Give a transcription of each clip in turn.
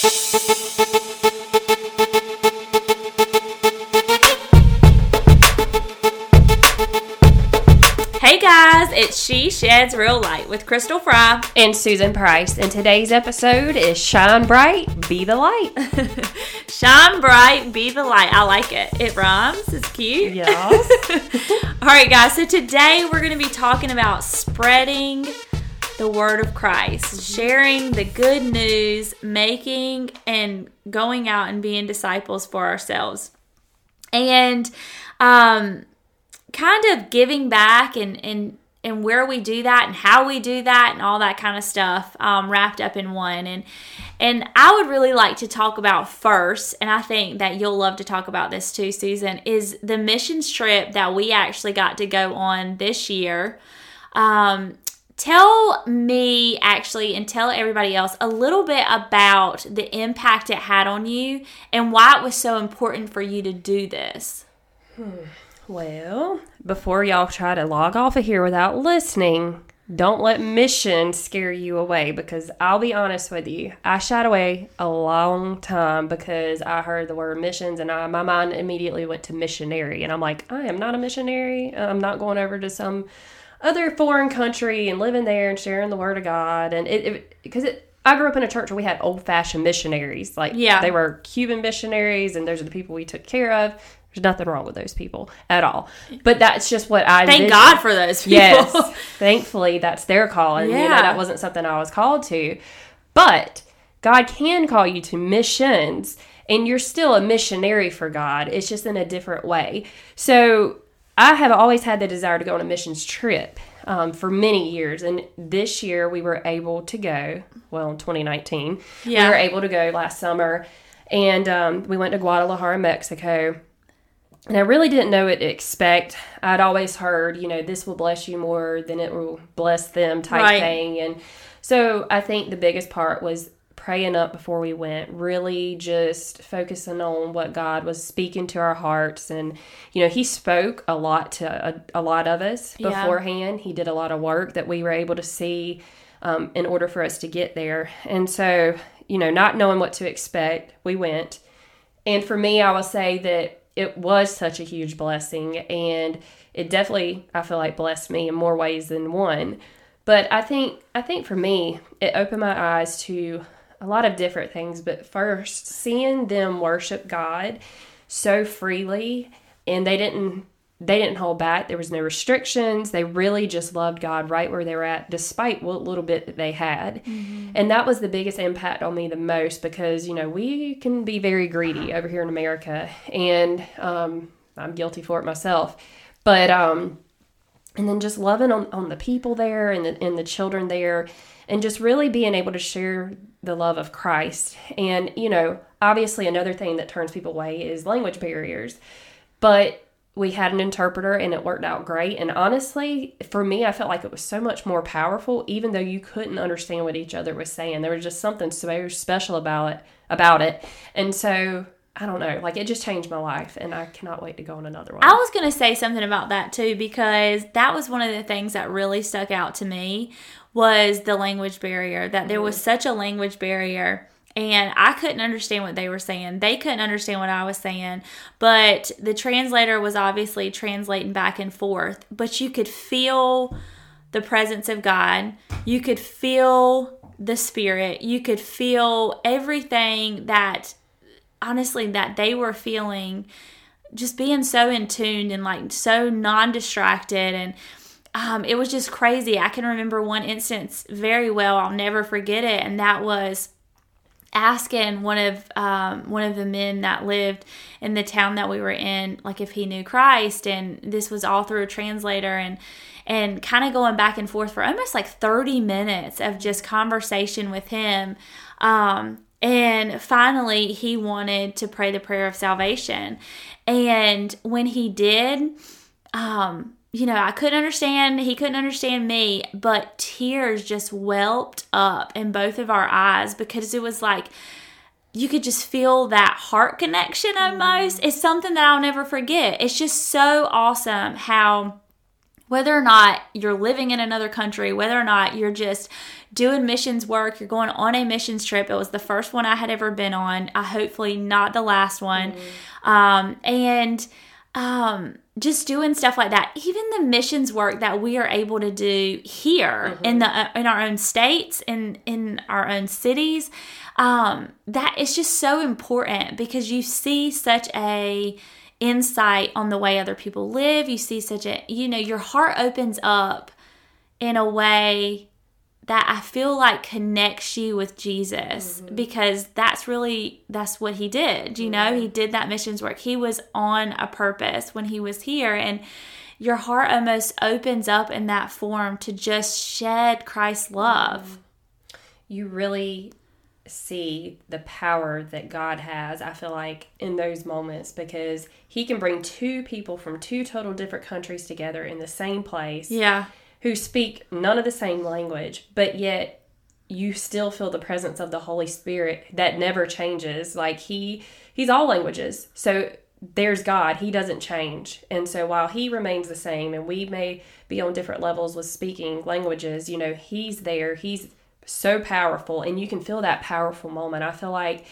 Hey guys, it's She Sheds Real Light with Crystal Fry. and Susan Price. And today's episode is Shine Bright, Be the Light. Shine bright, be the light. I like it. It rhymes. It's cute. Yes. All right, guys. So today we're going to be talking about spreading the word of Christ, sharing the good news, making and going out and being disciples for ourselves. And um kind of giving back and and and where we do that and how we do that and all that kind of stuff um, wrapped up in one. And and I would really like to talk about first and I think that you'll love to talk about this too Susan is the missions trip that we actually got to go on this year. Um, tell me actually and tell everybody else a little bit about the impact it had on you and why it was so important for you to do this hmm. well, before y'all try to log off of here without listening, don't let mission scare you away because I'll be honest with you. I shied away a long time because I heard the word missions and I, my mind immediately went to missionary. And I'm like, I am not a missionary. I'm not going over to some other foreign country and living there and sharing the word of God. And it, because it, I grew up in a church where we had old fashioned missionaries. Like, Yeah. they were Cuban missionaries, and those are the people we took care of. There's nothing wrong with those people at all. But that's just what I thank envisioned. God for those people Yes. Thankfully, that's their calling. You know, Yeah. that wasn't something I was called to. But God can call you to missions, and you're still a missionary for God. It's just in a different way. So I have always had the desire to go on a missions trip. Um, for many years, and this year we were able to go. Well, in 2019, Yeah. we were able to go last summer, and um, we went to Guadalajara, Mexico. And I really didn't know what to expect. I'd always heard, you know, this will bless you more than it will bless them type Right. thing. And so I think the biggest part was praying up before we went, really just focusing on what God was speaking to our hearts. And, you know, He spoke a lot to a, a lot of us Yeah. beforehand. He did a lot of work that we were able to see um, in order for us to get there. And so, you know, not knowing what to expect, we went. And for me, I will say that it was such a huge blessing and it definitely I feel like blessed me in more ways than one. But I think I think for me, it opened my eyes to a lot of different things, but first seeing them worship God so freely and they didn't they didn't hold back. There was no restrictions. They really just loved God right where they were at, despite what little bit that they had. And that was the biggest impact on me the most because, you know, we can be very greedy over here in America. And um, I'm guilty for it myself. But, um, and then just loving on, on the people there and the, and the children there and just really being able to share the love of Christ. And, you know, obviously another thing that turns people away is language barriers. But we had an interpreter and it worked out great. And honestly, for me, I felt like it was so much more powerful, even though you couldn't understand what each other was saying. There was just something so special about it about it. And so I don't know, like it just changed my life and I cannot wait to go on another one. I was going to say something about that too because that was one of the things that really stuck out to me was the language barrier that there was mm. such a language barrier and I couldn't understand what they were saying. They couldn't understand what I was saying, but the translator was obviously translating back and forth, but you could feel the presence of God. You could feel the spirit. You could feel everything that honestly that they were feeling just being so in tune and like so non-distracted and um, it was just crazy. I can remember one instance very well. I'll never forget it. And that was asking one of um, one of the men that lived in the town that we were in like if he knew christ. And this was all through a translator and and kind of going back and forth for almost like 30 minutes of just conversation with him. Um, and finally he wanted to pray the prayer of salvation and when he did um you know, I couldn't understand, he couldn't understand me, but tears just welled up in both of our eyes because it was like you could just feel that heart connection almost. It's something that I'll never forget. It's just so awesome how whether or not you're living in another country, whether or not you're just doing missions work, you're going on a missions trip. It was the first one I had ever been on. I hopefully not the last one. Mm-hmm. Um, and um, just doing stuff like that. Even the missions work that we are able to do here mm-hmm. in the uh, in our own states in in our own cities, um, that is just so important because you see such a insight on the way other people live. You see such a, you know, your heart opens up in a way that I feel like connects you with Jesus mm-hmm. because that's really that's what he did. You know, he did that missions work. He was on a purpose when he was here and your heart almost opens up in that form to just shed Christ's love. Mm-hmm. You really see the power that God has, I feel like, in those moments because He can bring two people from two total different countries together in the same place. Yeah. Who speak none of the same language, but yet you still feel the presence of the Holy Spirit that never changes. Like He, He's all languages. So there's God. He doesn't change. And so while He remains the same and we may be on different levels with speaking languages, you know, He's there. He's so powerful and you can feel that powerful moment. I feel like,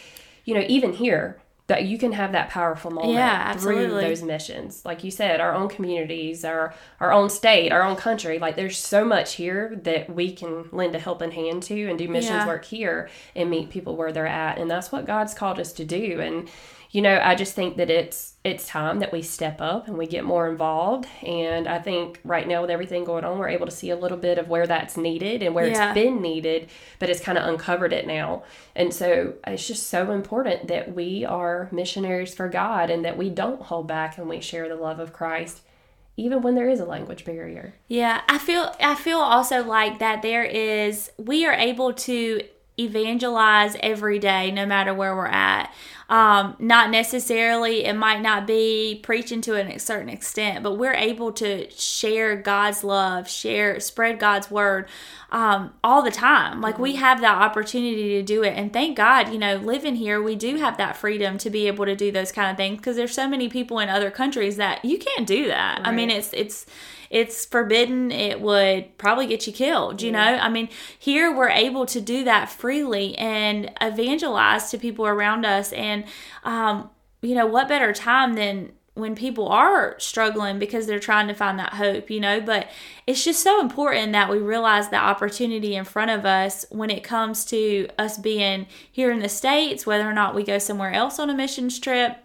you know, even here, that you can have that powerful moment yeah, through those missions. Like you said, our own communities, our our own state, our own country. Like there's so much here that we can lend a helping hand to and do missions yeah. work here and meet people where they're at. And that's what God's called us to do. And you know, I just think that it's it's time that we step up and we get more involved. And I think right now with everything going on, we're able to see a little bit of where that's needed and where yeah. it's been needed, but it's kind of uncovered it now. And so it's just so important that we are missionaries for God and that we don't hold back and we share the love of Christ even when there is a language barrier. Yeah, I feel I feel also like that there is we are able to evangelize every day no matter where we're at um, not necessarily it might not be preaching to a certain extent but we're able to share god's love share spread god's word um, all the time like we mm-hmm. have that opportunity to do it and thank god you know living here we do have that freedom to be able to do those kind of things because there's so many people in other countries that you can't do that right. i mean it's it's it's forbidden it would probably get you killed you yeah. know i mean here we're able to do that freely and evangelize to people around us and um, you know what better time than when people are struggling because they're trying to find that hope, you know. But it's just so important that we realize the opportunity in front of us when it comes to us being here in the States, whether or not we go somewhere else on a missions trip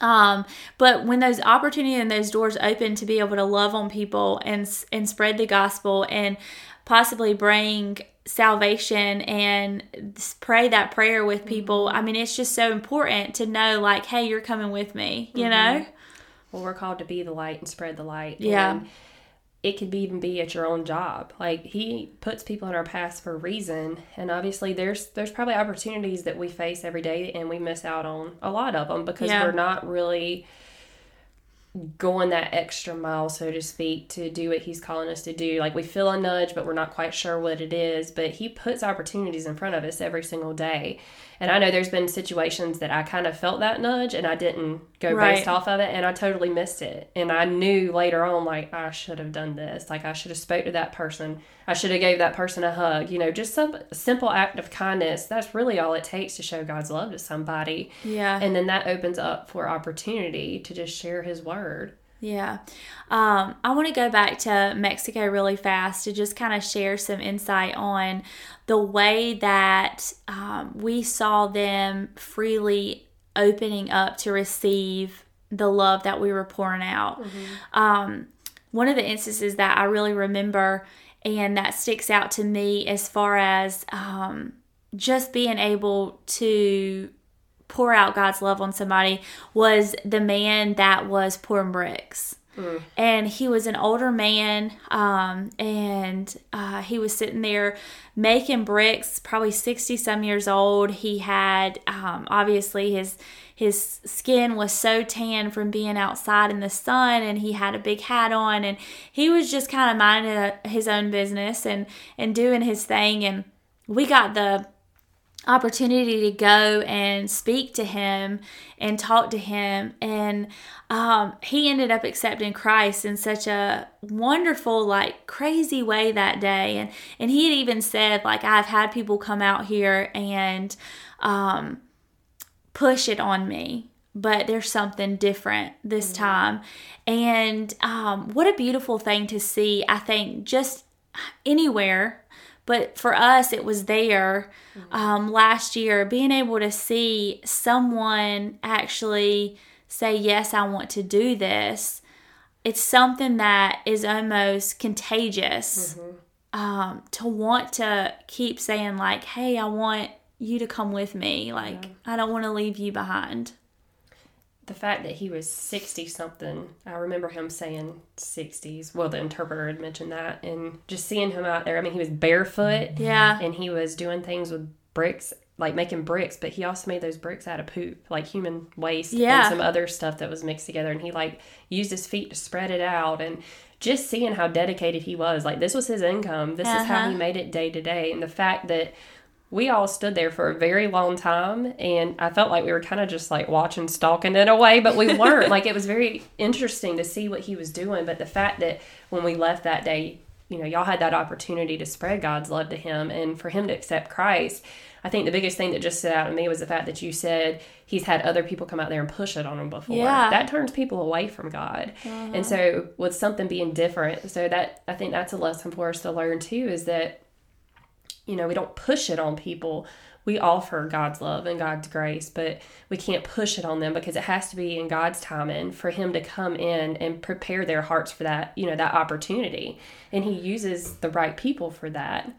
um, but when those opportunities and those doors open to be able to love on people and and spread the gospel and possibly bring salvation and pray that prayer with people, mm-hmm. I mean, it's just so important to know, like, hey, you're coming with me, you mm-hmm. know. Well, we're called to be the light and spread the light. Yeah. And it could be even be at your own job. Like he puts people in our paths for a reason, and obviously there's there's probably opportunities that we face every day, and we miss out on a lot of them because yeah. we're not really going that extra mile, so to speak, to do what he's calling us to do. Like we feel a nudge, but we're not quite sure what it is. But he puts opportunities in front of us every single day. And I know there's been situations that I kind of felt that nudge and I didn't go right. based off of it and I totally missed it. And I knew later on like I should have done this. Like I should have spoke to that person. I should have gave that person a hug. You know, just some simple act of kindness. That's really all it takes to show God's love to somebody. Yeah. And then that opens up for opportunity to just share his word. Yeah. Um, I want to go back to Mexico really fast to just kind of share some insight on the way that um, we saw them freely opening up to receive the love that we were pouring out. Mm-hmm. Um, one of the instances that I really remember and that sticks out to me as far as um, just being able to pour out God's love on somebody was the man that was pouring bricks. Mm. And he was an older man, um, and uh, he was sitting there making bricks, probably sixty some years old. He had um, obviously his his skin was so tan from being outside in the sun, and he had a big hat on, and he was just kind of minding his own business and and doing his thing. And we got the opportunity to go and speak to him and talk to him. And um, he ended up accepting christ in such a wonderful like crazy way that day. And and he had even said like i've had people come out here and um, push it on me but there's something different this mm-hmm. time. And um, what a beautiful thing to see i think just anywhere but for us, it was there um, last year, being able to see someone actually say, Yes, I want to do this. It's something that is almost contagious mm-hmm. um, to want to keep saying, like, Hey, I want you to come with me. Like, yeah. I don't want to leave you behind the fact that he was 60 something, I remember him saying 60s. Well, the interpreter had mentioned that. And just seeing him out there, I mean, he was barefoot. Yeah. And he was doing things with bricks, like making bricks, but he also made those bricks out of poop, like human waste yeah. and some other stuff that was mixed together. And he, like, used his feet to spread it out. And just seeing how dedicated he was, like, this was his income. This uh-huh. is how he uh-huh. made it day to day. And the fact that, we all stood there for a very long time and i felt like we were kind of just like watching stalking in a way but we weren't like it was very interesting to see what he was doing but the fact that when we left that day you know y'all had that opportunity to spread god's love to him and for him to accept christ i think the biggest thing that just stood out to me was the fact that you said he's had other people come out there and push it on him before yeah. that turns people away from god uh-huh. and so with something being different so that i think that's a lesson for us to learn too is that you know, we don't push it on people. We offer God's love and God's grace, but we can't push it on them because it has to be in God's timing for Him to come in and prepare their hearts for that, you know, that opportunity. And He uses the right people for that.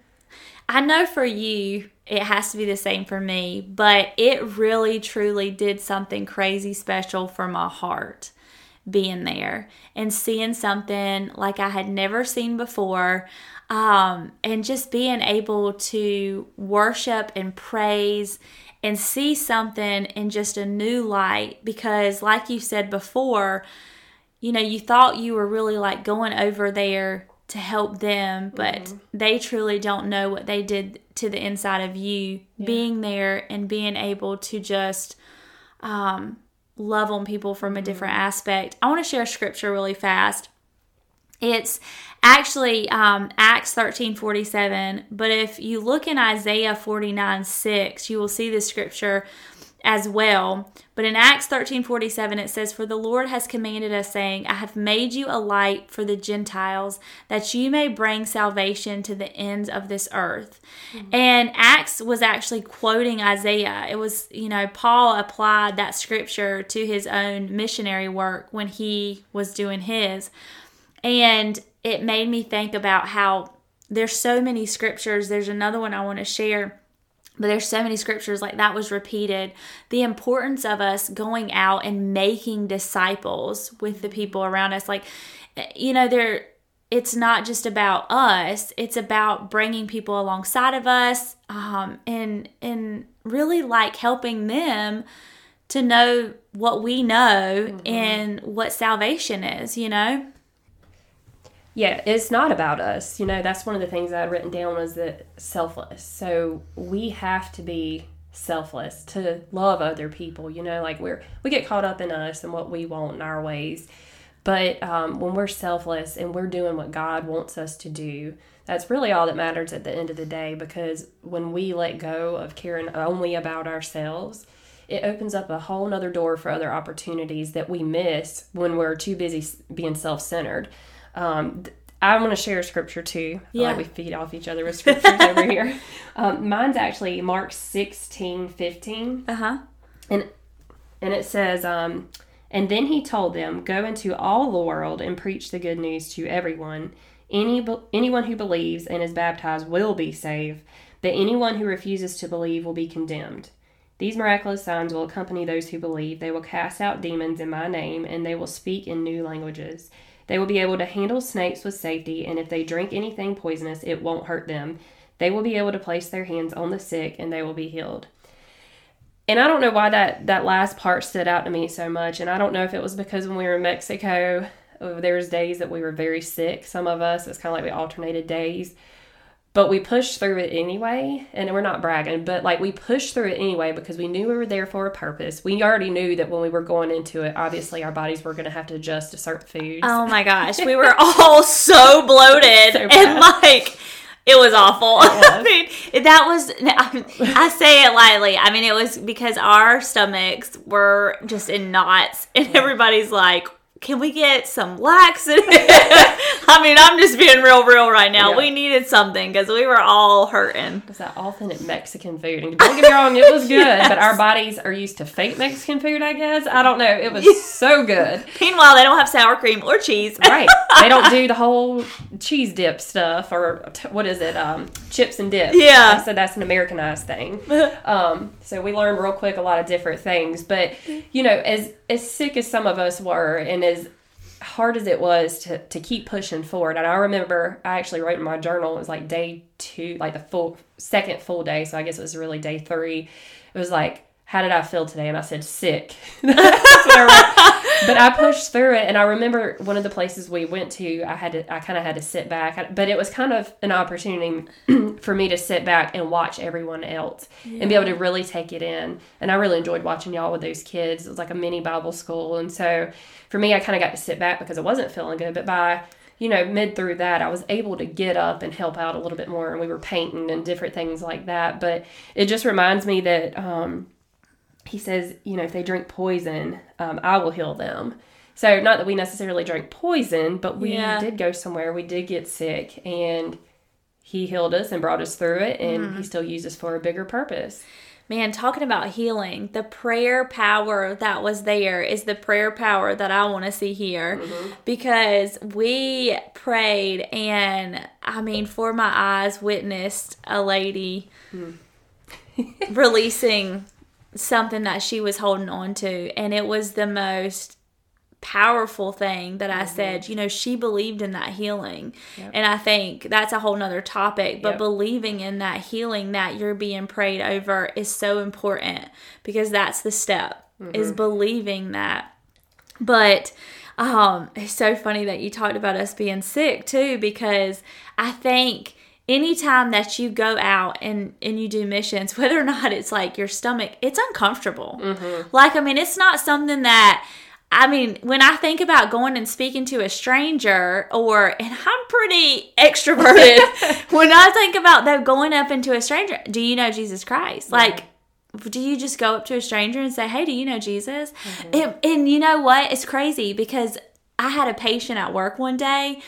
I know for you, it has to be the same for me, but it really, truly did something crazy special for my heart being there and seeing something like I had never seen before um, and just being able to worship and praise and see something in just a new light because like you said before you know you thought you were really like going over there to help them but mm-hmm. they truly don't know what they did to the inside of you yeah. being there and being able to just um, love on people from a different mm-hmm. aspect i want to share scripture really fast it's actually um, Acts 13 47. But if you look in Isaiah 49 6, you will see the scripture as well. But in Acts 13 47, it says, For the Lord has commanded us, saying, I have made you a light for the Gentiles, that you may bring salvation to the ends of this earth. Mm-hmm. And Acts was actually quoting Isaiah. It was, you know, Paul applied that scripture to his own missionary work when he was doing his. And it made me think about how there's so many scriptures. There's another one I want to share but there's so many scriptures like that was repeated the importance of us going out and making disciples with the people around us like you know there it's not just about us it's about bringing people alongside of us um, and and really like helping them to know what we know mm-hmm. and what salvation is you know yeah, it's not about us. You know, that's one of the things I had written down was that selfless. So we have to be selfless to love other people. You know, like we're we get caught up in us and what we want in our ways. But um, when we're selfless and we're doing what God wants us to do, that's really all that matters at the end of the day. Because when we let go of caring only about ourselves, it opens up a whole nother door for other opportunities that we miss when we're too busy being self centered. Um, I want to share scripture too. Yeah. Like we feed off each other with scriptures over here. Um, mine's actually Mark 16, 15. Uh-huh. And and it says, um, and then he told them, Go into all the world and preach the good news to everyone. Any anyone who believes and is baptized will be saved, but anyone who refuses to believe will be condemned. These miraculous signs will accompany those who believe. They will cast out demons in my name, and they will speak in new languages. They will be able to handle snakes with safety, and if they drink anything poisonous, it won't hurt them. They will be able to place their hands on the sick, and they will be healed. And I don't know why that, that last part stood out to me so much. And I don't know if it was because when we were in Mexico, there was days that we were very sick. Some of us, it's kind of like we alternated days. But we pushed through it anyway and we're not bragging but like we pushed through it anyway because we knew we were there for a purpose. We already knew that when we were going into it obviously our bodies were going to have to adjust to certain foods. Oh my gosh, we were all so bloated So and like it was awful. I mean, that was I say it lightly. I mean, it was because our stomachs were just in knots and everybody's like can we get some laxative? I mean, I'm just being real, real right now. Yeah. We needed something because we were all hurting. It was that authentic Mexican food. And don't get me wrong, it was good, Yes. but our bodies are used to fake Mexican food, I guess. I don't know. It was so good. Meanwhile, they don't have sour cream or cheese. Right. They don't do the whole cheese dip stuff or t- what is it? Um, chips and dip. Yeah. So that's an Americanized thing. Um, so we learned real quick a lot of different things. But, you know, as, as sick as some of us were and as hard as it was to, to keep pushing forward. And I remember I actually wrote in my journal, it was like day two, like the full second full day. So I guess it was really day three. It was like, how did I feel today? And I said, sick. That's what I wrote. But I pushed through it. And I remember one of the places we went to, I had to, I kind of had to sit back, but it was kind of an opportunity for me to sit back and watch everyone else and be able to really take it in. And I really enjoyed watching y'all with those kids. It was like a mini Bible school. And so for me, I kind of got to sit back because I wasn't feeling good. But by, you know, mid through that, I was able to get up and help out a little bit more. And we were painting and different things like that. But it just reminds me that, um, he says, you know, if they drink poison, um, I will heal them. So, not that we necessarily drank poison, but we Yeah. did go somewhere. We did get sick, and he healed us and brought us through it, and he mm-hmm. still used us for a bigger purpose. Man, talking about healing, the prayer power that was there is the prayer power that I want to see here mm-hmm. because we prayed, and I mean, for my eyes, witnessed a lady hmm. releasing something that she was holding on to, and it was the most powerful thing that I said, you know, she believed in that healing. And I think that's a whole nother topic, but Yep. believing in that healing that you're being prayed over is so important because that's the step is believing that. But um it's so funny that you talked about us being sick too because I think anytime that you go out and and you do missions whether or not it's like your stomach it's uncomfortable. Mm-hmm. Like I mean it's not something that I mean, when I think about going and speaking to a stranger, or, and I'm pretty extroverted, when I think about them going up into a stranger, do you know Jesus Christ? Like, do you just go up to a stranger and say, hey, do you know Jesus? Mm-hmm. And, and you know what? It's crazy because I had a patient at work one day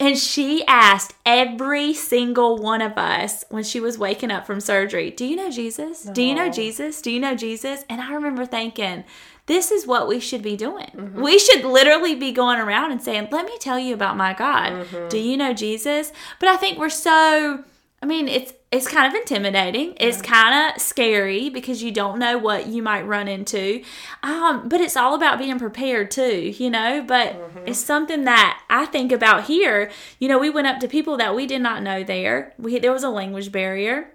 and she asked every single one of us when she was waking up from surgery, Do you know Jesus? Do you know Jesus? Do you know Jesus? And I remember thinking, this is what we should be doing. Mm-hmm. We should literally be going around and saying, Let me tell you about my God. Mm-hmm. Do you know Jesus? But I think we're so I mean, it's it's kind of intimidating. It's kind of scary because you don't know what you might run into. Um, but it's all about being prepared too, you know. But it's something that I think about here. You know, we went up to people that we did not know there. We there was a language barrier.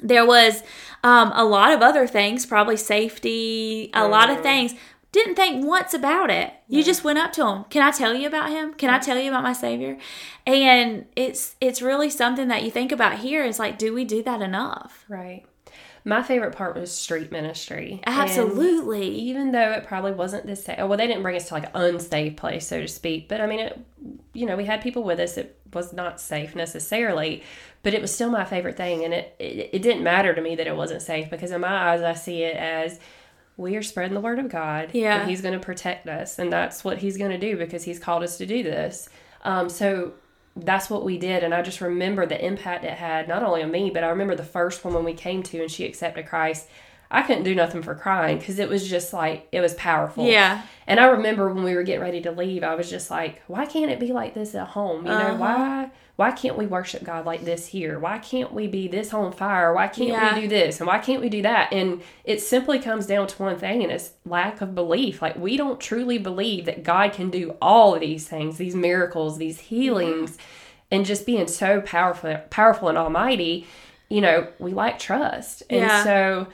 There was um, a lot of other things, probably safety, a lot of things. Didn't think once about it. You just went up to him. Can I tell you about him? Can I tell you about my Savior? And it's it's really something that you think about here. Is like, do we do that enough? Right. My favorite part was street ministry. And Absolutely. even though it probably wasn't the same, well, they didn't bring us to like an unsafe place, so to speak. But I mean, it, you know, we had people with us. It was not safe necessarily, but it was still my favorite thing. And it, it, it didn't matter to me that it wasn't safe because in my eyes, I see it as we are spreading the word of God. Yeah. And He's going to protect us. And that's what He's going to do because He's called us to do this. Um, so that's what we did. And I just remember the impact it had, not only on me, but I remember the first one when we came to and she accepted Christ. I couldn't do nothing for crying because it was just like, it was powerful. Yeah. And I remember when we were getting ready to leave, I was just like, why can't it be like this at home? You know, Uh-huh. why why can't we worship God like this here? Why can't we be this on fire? Why can't Yeah. we do this? And why can't we do that? And it simply comes down to one thing and it's lack of belief. Like we don't truly believe that God can do all of these things, these miracles, these healings, and just being so powerful powerful and almighty, you know, we lack trust. And Yeah. so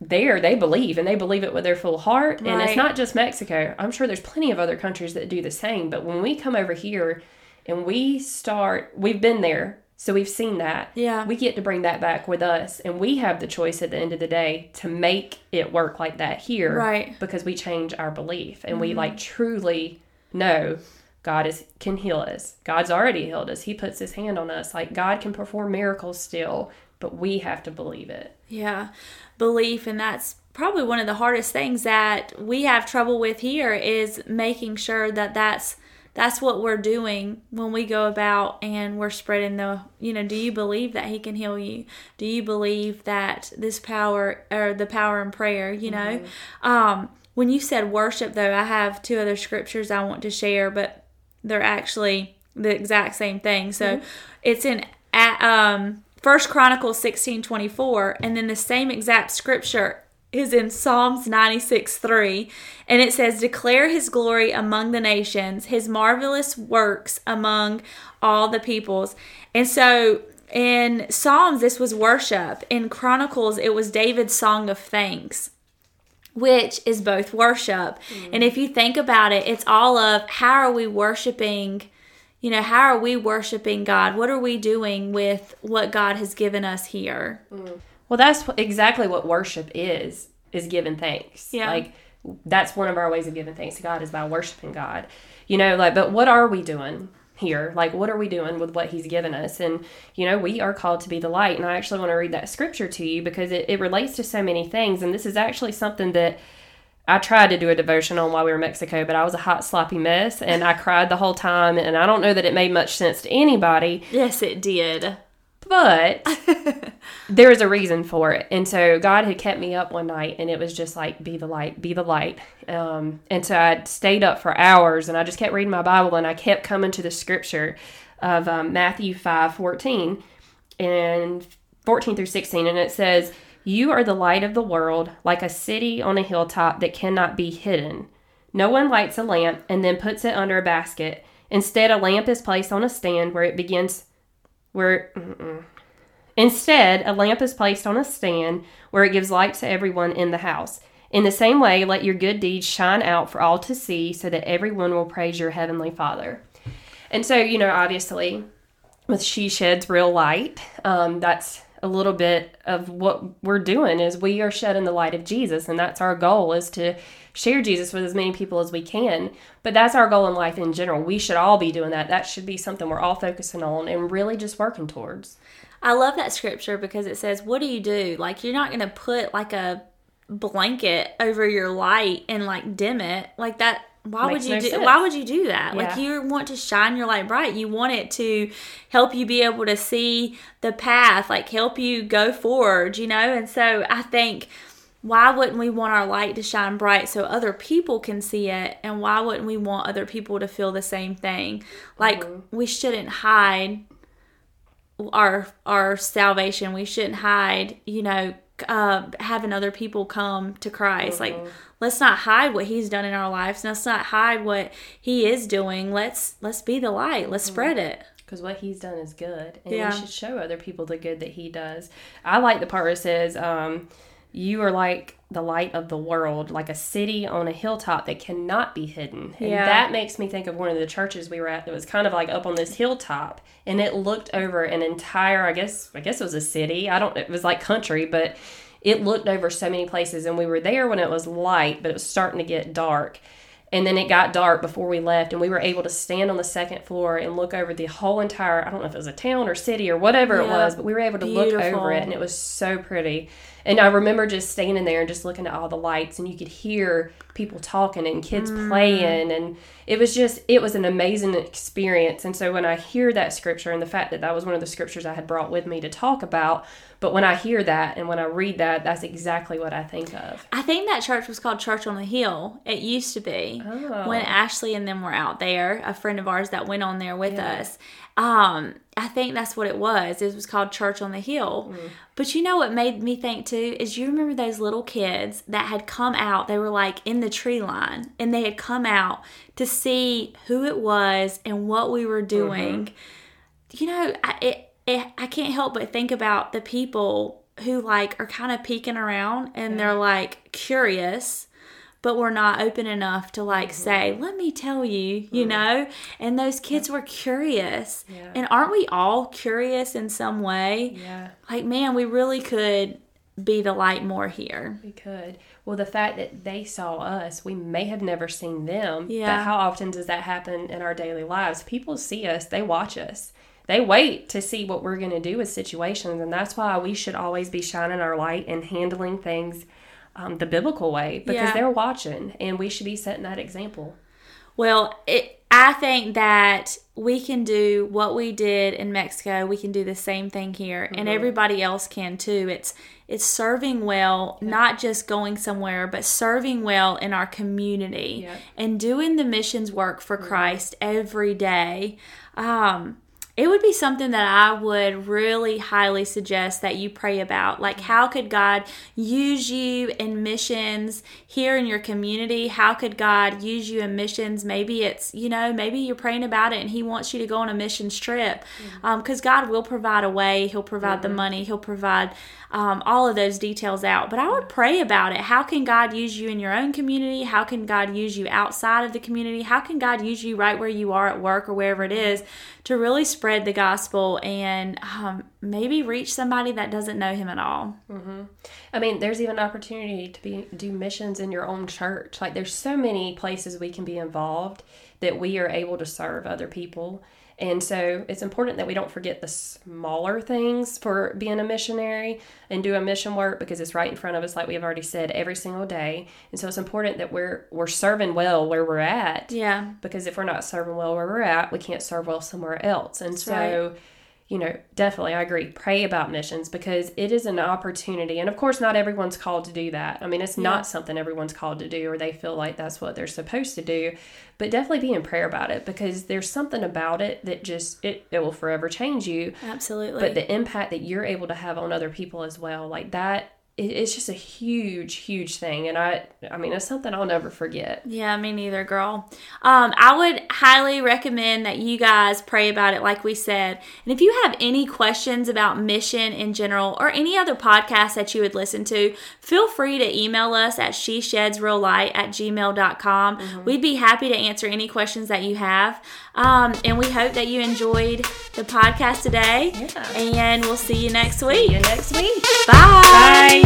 there they believe and they believe it with their full heart and it's not just mexico i'm sure there's plenty of other countries that do the same but when we come over here and we start we've been there So we've seen that. Yeah. We get to bring that back with us, and we have the choice at the end of the day to make it work like that here. Right. Because we change our belief and we mm-hmm. like truly know God is can heal us. God's already healed us. He puts his hand on us. Like God can perform miracles still, but we have to believe it. Yeah, belief, and that's probably one of the hardest things that we have trouble with here is making sure that that's that's what we're doing when we go about and we're spreading the you know do you believe that he can heal you? Do you believe that this power or the power in prayer you know? Um when you said worship though i have two other scriptures i want to share but they're actually the exact same thing. So it's in um first chronicles 16 24 and then the same exact scripture is in Psalms 96 3, and it says, Declare his glory among the nations, his marvelous works among all the peoples. And so in Psalms, this was worship. In Chronicles, it was David's song of thanks which is both worship. Mm. And if you think about it, it's all of how are we worshiping, you know, how are we worshiping God? What are we doing with what God has given us here? Mm. Well, that's exactly what worship is, is giving thanks. Yeah. Like that's one of our ways of giving thanks to God is by worshiping God. You know, like but what are we doing here? Like what are we doing with what he's given us? And you know, we are called to be the light. And I actually want to read that scripture to you because it, it relates to so many things. And this is actually something that I tried to do a devotion on while we were in Mexico, but I was a hot, sloppy mess and I cried the whole time. And I don't know that it made much sense to anybody. Yes, it did. But there is a reason for it. And so God had kept me up one night and it was just like, be the light, be the light. Um, and so I stayed up for hours and I just kept reading my Bible and I kept coming to the scripture of um, Matthew 5 14 and 14 through 16. And it says, You are the light of the world, like a city on a hilltop that cannot be hidden. No one lights a lamp and then puts it under a basket. Instead, a lamp is placed on a stand where it begins where mm-mm. instead a lamp is placed on a stand where it gives light to everyone in the house in the same way let your good deeds shine out for all to see so that everyone will praise your heavenly father and so you know obviously with she sheds real light um, that's a little bit of what we're doing is we are shedding the light of jesus and that's our goal is to share jesus with as many people as we can but that's our goal in life in general we should all be doing that that should be something we're all focusing on and really just working towards I love that scripture because it says, What do you do? Like, you're not going to put like a blanket over your light and like dim it. Like, that. Why Makes would you no do sense. why would you do that? Like you want to shine your light bright. You want it to help you be able to see the path, like help you go forward, you know? And so I think why wouldn't we want our light to shine bright so other people can see it and why wouldn't we want other people to feel the same thing like mm-hmm. we shouldn't hide our our salvation we shouldn't hide you know uh, having other people come to christ. Like let's not hide what he's done in our lives. Let's not hide what he is doing. Let's let's be the light. Let's spread it. Because what he's done is good and Yeah. we should show other people the good that he does. I like the part where it says um, you are like the light of the world like a city on a hilltop that cannot be hidden. And Yeah. that makes me think of one of the churches we were at that was kind of like up on this hilltop and it looked over an entire i guess i guess it was a city. I don't it was like country but it looked over so many places and we were there when it was light but it was starting to get dark. And then it got dark before we left, and we were able to stand on the second floor and look over the whole entire I don't know if it was a town or city or whatever it was, but we were able to look over it, and it was so pretty. And I remember just standing there and just looking at all the lights, and you could hear people talking and kids Mm. playing, and it was just, it was an amazing experience. And so when I hear that scripture, and the fact that that was one of the scriptures I had brought with me to talk about, but when I hear that and when I read that, that's exactly what I think of. I think that church was called Church on the Hill. It used to be. Oh. When Ashley and them were out there, a friend of ours that went on there with us. Um, I think that's what it was. It was called Church on the Hill. But you know what made me think too is you remember those little kids that had come out, they were like in the tree line and they had come out to see who it was and what we were doing you know, I, it, it, I can't help but think about the people who like are kind of peeking around and they're like curious, but we're not open enough to like Mm-hmm. say, let me tell you, you know? And those kids were curious. Yeah. And aren't we all curious in some way? Yeah. Like, man, we really could be the light more here. We could. Well, the fact that they saw us, we may have never seen them. Yeah. But how often does that happen in our daily lives? People see us, they watch us. They wait to see what we're going to do with situations. And that's why we should always be shining our light and handling things um, the biblical way because Yeah. they're watching and we should be setting that example. Well, it, I think that we can do what we did in Mexico. We can do the same thing here, Mm-hmm. and everybody else can too. It's it's serving well, not just going somewhere, but serving well in our community Yep. and doing the missions work for Christ every day. Um, it would be something that I would really highly suggest that you pray about. Like, how could God use you in missions here in your community? How could God use you in missions? Maybe it's, you know, maybe you're praying about it and He wants you to go on a missions trip. Mm-hmm. Um, because God will provide a way, He'll provide the mm-hmm. money, He'll provide um, all of those details out. But I would pray about it. How can God use you in your own community? How can God use you outside of the community? How can God use you right where you are at work or wherever it mm-hmm. is to really spread the gospel and um, maybe reach somebody that doesn't know Him at all? I mean, there's even opportunity to be do missions in your own church. Like there's so many places we can be involved that we are able to serve other people. And so it's important that we don't forget the smaller things for being a missionary and doing mission work because it's right in front of us, like we've already said, every single day. And so it's important that we're we're serving well where we're at. Yeah. Because if we're not serving well where we're at, we can't serve well somewhere else. And so right. You know, definitely, I agree. Pray about missions because it is an opportunity. And of course, not everyone's called to do that. I mean, it's Yeah. not something everyone's called to do or they feel like that's what they're supposed to do. But definitely be in prayer about it because there's something about it that just, it, it will forever change you. Absolutely. But the impact that you're able to have on other people as well, like that, it's just a huge, huge thing. And I, I mean, it's something I'll never forget. Yeah, me neither, girl. Um, I would highly recommend that you guys pray about it, like we said. And if you have any questions about mission in general or any other podcast that you would listen to, feel free to email us at she sheds real light at gmail.com. We'd be happy to answer any questions that you have. Um, and we hope that you enjoyed the podcast today. Yeah. And we'll see you next See week. you next week. Bye. Bye.